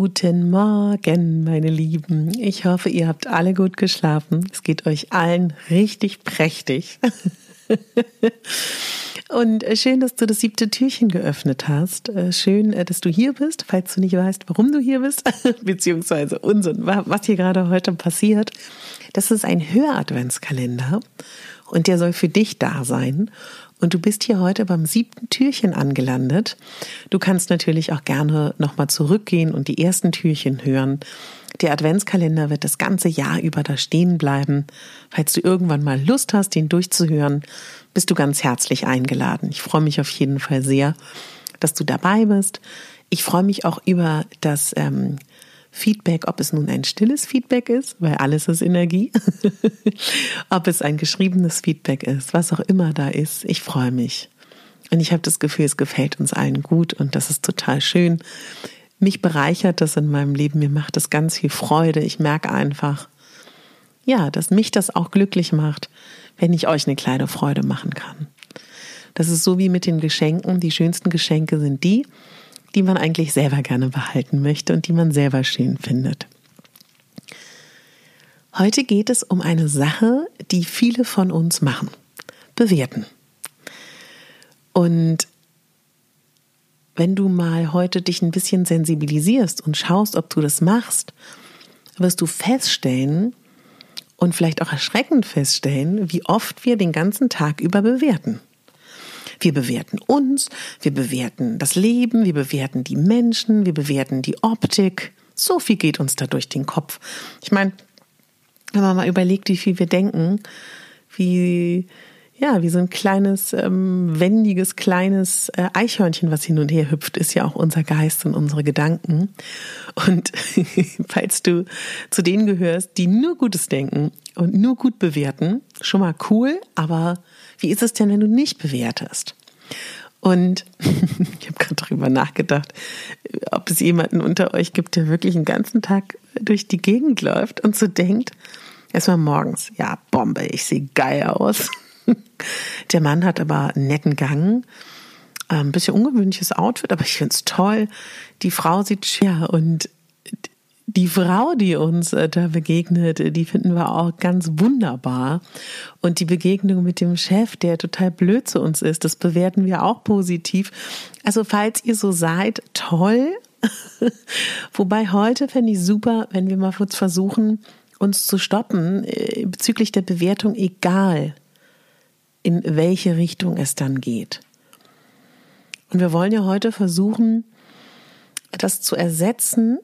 Guten Morgen, meine Lieben. Ich hoffe, ihr habt alle gut geschlafen. Es geht euch allen richtig prächtig. Und äh, schön, dass du das siebte Türchen geöffnet hast. Äh, schön, äh, dass du hier bist, falls du nicht weißt, warum du hier bist, beziehungsweise Unsinn, was hier gerade heute passiert. Das ist ein Höradventskalender und der soll für dich da sein. Und du bist hier heute beim siebten Türchen angelandet. Du kannst natürlich auch gerne nochmal zurückgehen und die ersten Türchen hören. Der Adventskalender wird das ganze Jahr über da stehen bleiben. Falls du irgendwann mal Lust hast, den durchzuhören, bist du ganz herzlich eingeladen. Ich freue mich auf jeden Fall sehr, dass du dabei bist. Ich freue mich auch über das ähm, Feedback, ob es nun ein stilles Feedback ist, weil alles ist Energie, ob es ein geschriebenes Feedback ist, was auch immer da ist. Ich freue mich. Und ich habe das Gefühl, es gefällt uns allen gut und das ist total schön. Mich bereichert das in meinem Leben, mir macht das ganz viel Freude. Ich merke einfach, ja, dass mich das auch glücklich macht, wenn ich euch eine kleine Freude machen kann. Das ist so wie mit den Geschenken. Die schönsten Geschenke sind die, die man eigentlich selber gerne behalten möchte und die man selber schön findet. Heute geht es um eine Sache, die viele von uns machen. Bewerten. Und wenn du mal heute dich ein bisschen sensibilisierst und schaust, ob du das machst, wirst du feststellen und vielleicht auch erschreckend feststellen, wie oft wir den ganzen Tag über bewerten. Wir bewerten uns, wir bewerten das Leben, wir bewerten die Menschen, wir bewerten die Optik. So viel geht uns da durch den Kopf. Ich meine, wenn man mal überlegt, wie viel wir denken, wie ja, wie so ein kleines, ähm, wendiges, kleines äh, Eichhörnchen, was hin und her hüpft, ist ja auch unser Geist und unsere Gedanken. Und falls du zu denen gehörst, die nur Gutes denken und nur gut bewerten, schon mal cool, aber wie ist es denn, wenn du nicht bewertest? Und ich habe gerade darüber nachgedacht, ob es jemanden unter euch gibt, der wirklich den ganzen Tag durch die Gegend läuft und so denkt, erstmal morgens, ja, Bombe, ich sehe geil aus. Der Mann hat aber einen netten Gang, ein bisschen ungewöhnliches Outfit, aber ich finde es toll. Die Frau sieht schwer und die Frau, die uns äh, da begegnet, die finden wir auch ganz wunderbar. Und die Begegnung mit dem Chef, der total blöd zu uns ist, das bewerten wir auch positiv. Also falls ihr so seid, toll. Wobei heute fände ich super, wenn wir mal kurz versuchen, uns zu stoppen äh, bezüglich der Bewertung, egal in welche Richtung es dann geht. Und wir wollen ja heute versuchen, das zu ersetzen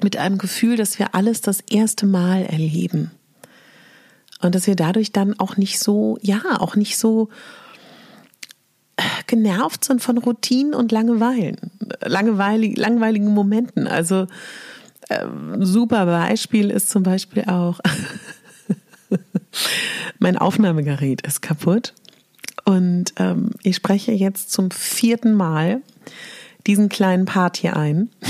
mit einem Gefühl, dass wir alles das erste Mal erleben. Und dass wir dadurch dann auch nicht so, ja, auch nicht so genervt sind von Routinen und Langeweilen, langweilig, langweiligen Momenten. Also äh, super Beispiel ist zum Beispiel auch, mein Aufnahmegerät ist kaputt. Und ähm, ich spreche jetzt zum vierten Mal diesen kleinen Part hier ein.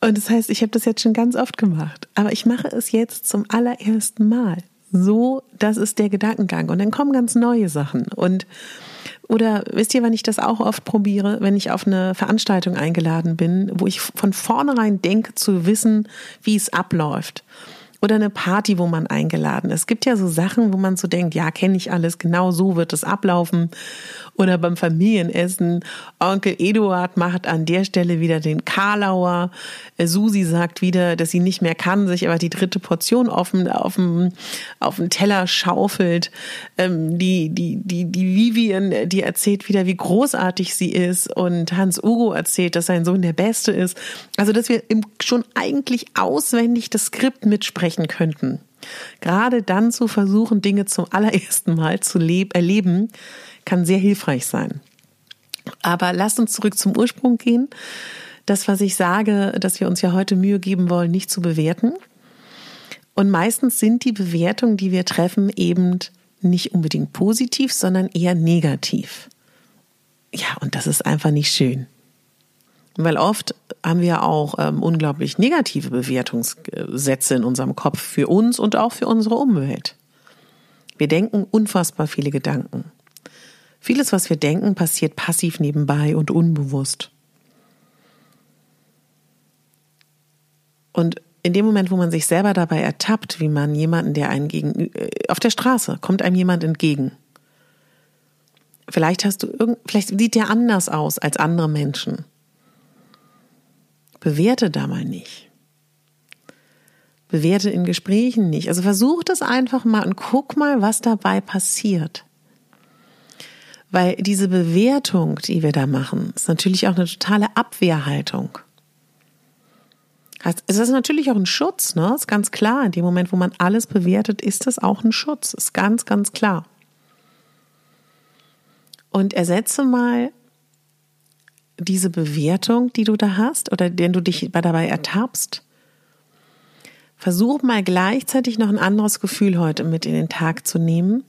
Und das heißt, ich habe das jetzt schon ganz oft gemacht, aber ich mache es jetzt zum allerersten Mal. So, das ist der Gedankengang. Und dann kommen ganz neue Sachen. Und oder wisst ihr, wann ich das auch oft probiere, wenn ich auf eine Veranstaltung eingeladen bin, wo ich von vornherein denke zu wissen, wie es abläuft oder eine Party, wo man eingeladen ist. Es gibt ja so Sachen, wo man so denkt, ja, kenne ich alles, genau so wird es ablaufen. Oder beim Familienessen, Onkel Eduard macht an der Stelle wieder den Karlauer. Äh, Susi sagt wieder, dass sie nicht mehr kann, sich aber die dritte Portion offen auf dem, auf dem Teller schaufelt. Ähm, die, die, die, die Vivian, die erzählt wieder, wie großartig sie ist. Und Hans Ugo erzählt, dass sein Sohn der Beste ist. Also, dass wir schon eigentlich auswendig das Skript mitsprechen könnten. Gerade dann zu versuchen, Dinge zum allerersten Mal zu erleben, kann sehr hilfreich sein. Aber lasst uns zurück zum Ursprung gehen. Das, was ich sage, dass wir uns ja heute Mühe geben wollen, nicht zu bewerten. Und meistens sind die Bewertungen, die wir treffen, eben nicht unbedingt positiv, sondern eher negativ. Ja, und das ist einfach nicht schön. Weil oft haben wir auch ähm, unglaublich negative Bewertungssätze in unserem Kopf für uns und auch für unsere Umwelt. Wir denken unfassbar viele Gedanken. Vieles, was wir denken, passiert passiv nebenbei und unbewusst. Und in dem Moment, wo man sich selber dabei ertappt, wie man jemanden, der einen gegen, äh, auf der Straße kommt einem jemand entgegen. Vielleicht hast du irgend, vielleicht sieht der anders aus als andere Menschen. Bewerte da mal nicht. Bewerte in Gesprächen nicht. Also versuch das einfach mal und guck mal, was dabei passiert. Weil diese Bewertung, die wir da machen, ist natürlich auch eine totale Abwehrhaltung. Es ist natürlich auch ein Schutz, ne? Ist ganz klar. In dem Moment, wo man alles bewertet, ist das auch ein Schutz. Ist ganz, ganz klar. Und ersetze mal diese Bewertung, die du da hast oder den du dich dabei ertappst. Versuch mal gleichzeitig noch ein anderes Gefühl heute mit in den Tag zu nehmen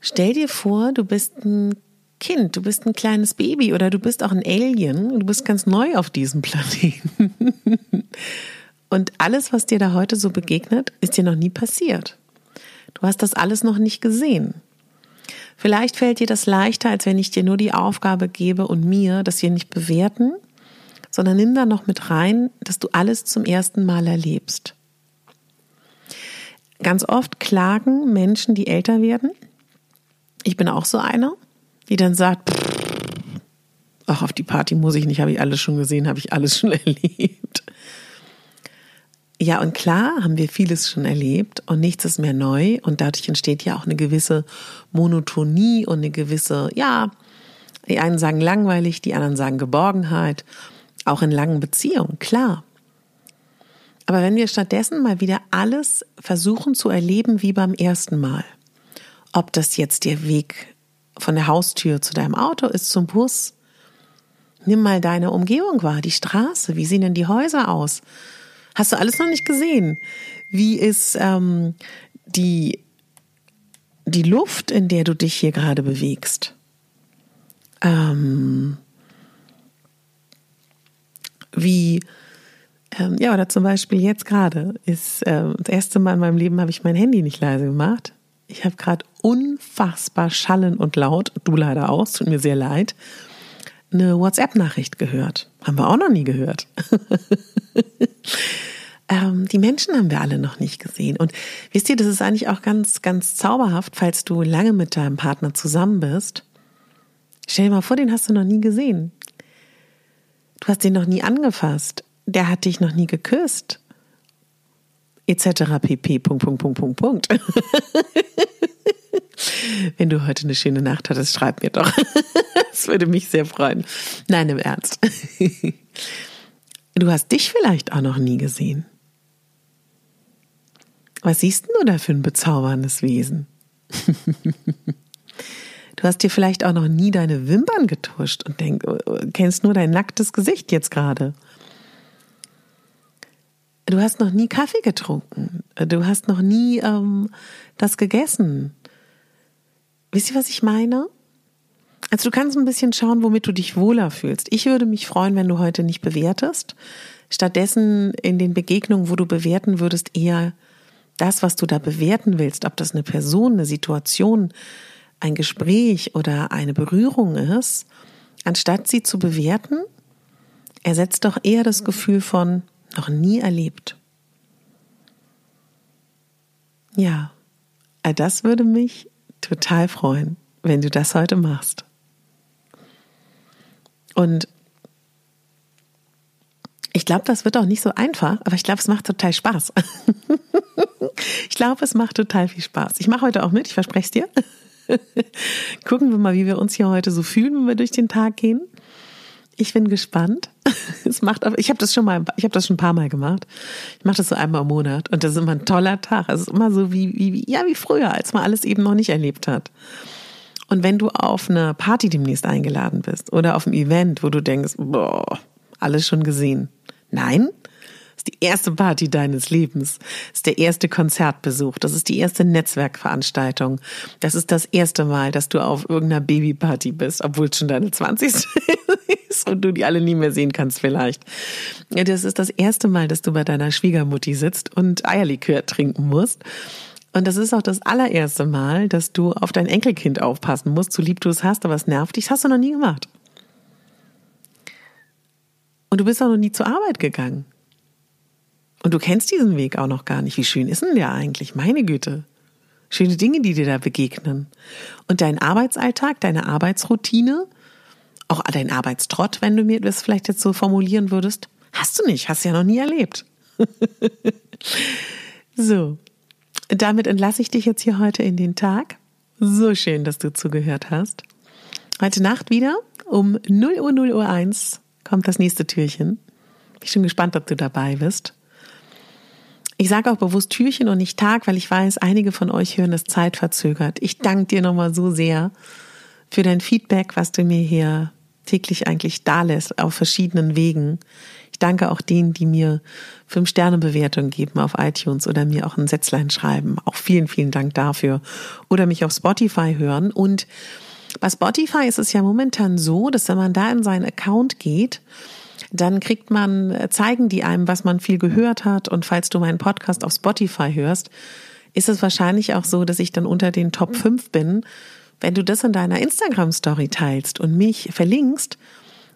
Stell dir vor, du bist ein Kind, du bist ein kleines Baby oder du bist auch ein Alien, du bist ganz neu auf diesem Planeten. Und alles, was dir da heute so begegnet, ist dir noch nie passiert. Du hast das alles noch nicht gesehen. Vielleicht fällt dir das leichter, als wenn ich dir nur die Aufgabe gebe und mir, dass wir nicht bewerten, sondern nimm da noch mit rein, dass du alles zum ersten Mal erlebst. Ganz oft klagen Menschen, die älter werden, ich bin auch so einer, die dann sagt, ach, auf die Party muss ich nicht, habe ich alles schon gesehen, habe ich alles schon erlebt. Ja, und klar haben wir vieles schon erlebt und nichts ist mehr neu und dadurch entsteht ja auch eine gewisse Monotonie und eine gewisse, ja, die einen sagen langweilig, die anderen sagen Geborgenheit, auch in langen Beziehungen, klar. Aber wenn wir stattdessen mal wieder alles versuchen zu erleben wie beim ersten Mal, ob das jetzt der Weg von der Haustür zu deinem Auto ist, zum Bus. Nimm mal deine Umgebung wahr, die Straße. Wie sehen denn die Häuser aus? Hast du alles noch nicht gesehen? Wie ist ähm, die, die Luft, in der du dich hier gerade bewegst? Ähm, wie, ähm, ja, oder zum Beispiel jetzt gerade ist äh, das erste Mal in meinem Leben habe ich mein Handy nicht leise gemacht. Ich habe gerade unfassbar schallend und laut, du leider auch, tut mir sehr leid, eine WhatsApp-Nachricht gehört. Haben wir auch noch nie gehört. ähm, die Menschen haben wir alle noch nicht gesehen. Und wisst ihr, das ist eigentlich auch ganz, ganz zauberhaft, falls du lange mit deinem Partner zusammen bist. Stell dir mal vor, den hast du noch nie gesehen. Du hast den noch nie angefasst. Der hat dich noch nie geküsst etc. pp. Punkt, Punkt, Punkt, Punkt, Punkt. Wenn du heute eine schöne Nacht hattest, schreib mir doch. Das würde mich sehr freuen. Nein, im Ernst. Du hast dich vielleicht auch noch nie gesehen. Was siehst du da für ein bezauberndes Wesen? Du hast dir vielleicht auch noch nie deine Wimpern getuscht und denk, kennst nur dein nacktes Gesicht jetzt gerade. Du hast noch nie Kaffee getrunken. Du hast noch nie ähm, das gegessen. Wisst ihr, was ich meine? Also du kannst ein bisschen schauen, womit du dich wohler fühlst. Ich würde mich freuen, wenn du heute nicht bewertest. stattdessen in den Begegnungen, wo du bewerten würdest, eher das, was du da bewerten willst, ob das eine Person, eine Situation, ein Gespräch oder eine Berührung ist, anstatt sie zu bewerten, ersetzt doch eher das Gefühl von noch nie erlebt. Ja, das würde mich total freuen, wenn du das heute machst. Und ich glaube, das wird auch nicht so einfach, aber ich glaube, es macht total Spaß. ich glaube, es macht total viel Spaß. Ich mache heute auch mit, ich verspreche es dir. Gucken wir mal, wie wir uns hier heute so fühlen, wenn wir durch den Tag gehen. Ich bin gespannt. Es macht, ich habe das schon mal, ich habe das schon ein paar Mal gemacht. Ich mache das so einmal im Monat und das ist immer ein toller Tag. Es ist immer so wie, wie, ja, wie früher, als man alles eben noch nicht erlebt hat. Und wenn du auf eine Party demnächst eingeladen bist oder auf ein Event, wo du denkst, boah, alles schon gesehen. Nein, ist die erste Party deines Lebens. Ist der erste Konzertbesuch. Das ist die erste Netzwerkveranstaltung. Das ist das erste Mal, dass du auf irgendeiner Babyparty bist, obwohl es schon deine 20. ist und du die alle nie mehr sehen kannst vielleicht. Das ist das erste Mal, dass du bei deiner Schwiegermutti sitzt und Eierlikör trinken musst. Und das ist auch das allererste Mal, dass du auf dein Enkelkind aufpassen musst, so lieb du es hast, aber es nervt dich. Das hast du noch nie gemacht. Und du bist auch noch nie zur Arbeit gegangen. Und du kennst diesen Weg auch noch gar nicht. Wie schön ist denn der eigentlich? Meine Güte. Schöne Dinge, die dir da begegnen. Und dein Arbeitsalltag, deine Arbeitsroutine, auch dein Arbeitstrott, wenn du mir das vielleicht jetzt so formulieren würdest, hast du nicht, hast du ja noch nie erlebt. so, damit entlasse ich dich jetzt hier heute in den Tag. So schön, dass du zugehört hast. Heute Nacht wieder um 0 Uhr 0 Uhr 1 kommt das nächste Türchen. Bin ich schon gespannt, ob du dabei bist. Ich sage auch bewusst Türchen und nicht Tag, weil ich weiß, einige von euch hören das zeitverzögert. Ich danke dir nochmal so sehr für dein Feedback, was du mir hier täglich eigentlich da lässt, auf verschiedenen Wegen. Ich danke auch denen, die mir fünf Sterne Bewertung geben auf iTunes oder mir auch ein Sätzlein schreiben. Auch vielen, vielen Dank dafür. Oder mich auf Spotify hören. Und bei Spotify ist es ja momentan so, dass wenn man da in seinen Account geht, dann kriegt man, äh, zeigen die einem, was man viel gehört hat. Und falls du meinen Podcast auf Spotify hörst, ist es wahrscheinlich auch so, dass ich dann unter den Top 5 bin. Wenn du das in deiner Instagram-Story teilst und mich verlinkst,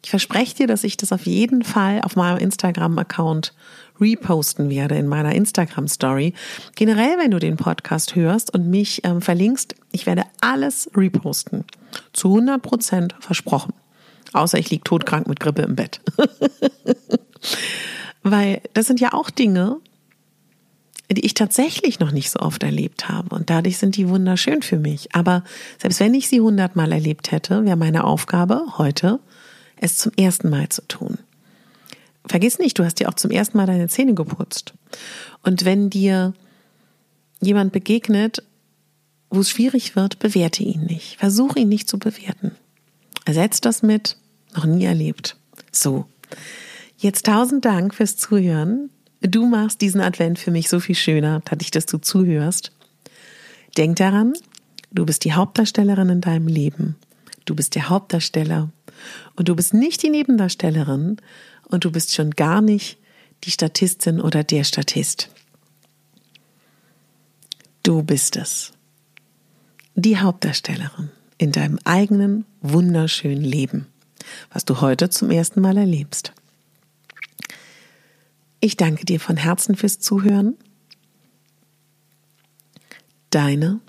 ich verspreche dir, dass ich das auf jeden Fall auf meinem Instagram-Account reposten werde in meiner Instagram-Story. Generell, wenn du den Podcast hörst und mich ähm, verlinkst, ich werde alles reposten. Zu 100 Prozent versprochen. Außer ich liege todkrank mit Grippe im Bett. Weil das sind ja auch Dinge, die ich tatsächlich noch nicht so oft erlebt habe. Und dadurch sind die wunderschön für mich. Aber selbst wenn ich sie hundertmal erlebt hätte, wäre meine Aufgabe heute, es zum ersten Mal zu tun. Vergiss nicht, du hast dir auch zum ersten Mal deine Zähne geputzt. Und wenn dir jemand begegnet, wo es schwierig wird, bewerte ihn nicht. Versuche ihn nicht zu bewerten. Ersetz das mit noch nie erlebt. So. Jetzt tausend Dank fürs Zuhören. Du machst diesen Advent für mich so viel schöner, dadurch, dass du zuhörst. Denk daran, du bist die Hauptdarstellerin in deinem Leben. Du bist der Hauptdarsteller. Und du bist nicht die Nebendarstellerin und du bist schon gar nicht die Statistin oder der Statist. Du bist es. Die Hauptdarstellerin in deinem eigenen wunderschönen Leben was du heute zum ersten Mal erlebst. Ich danke dir von Herzen fürs Zuhören. Deine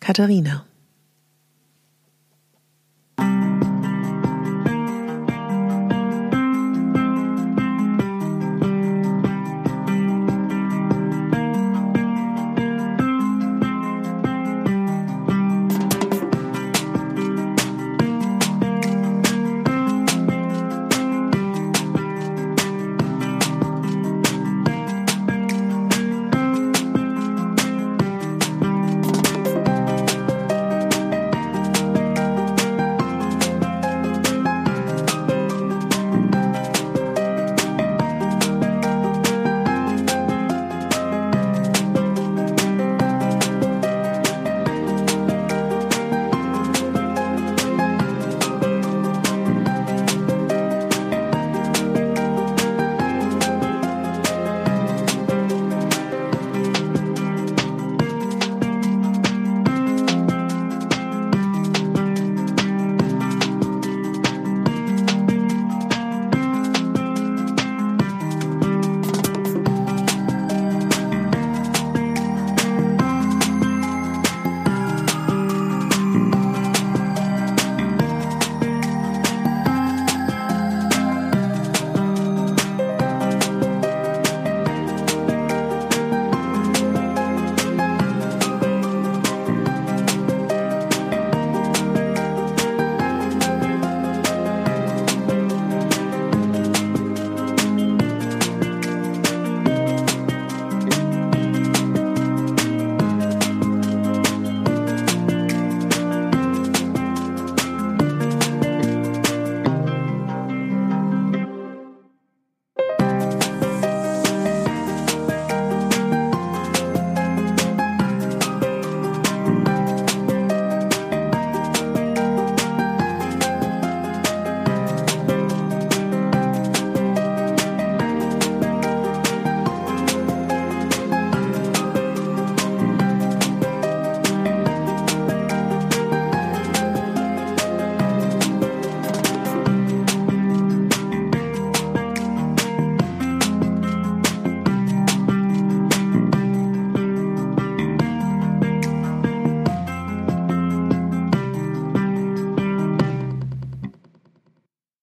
Katharina.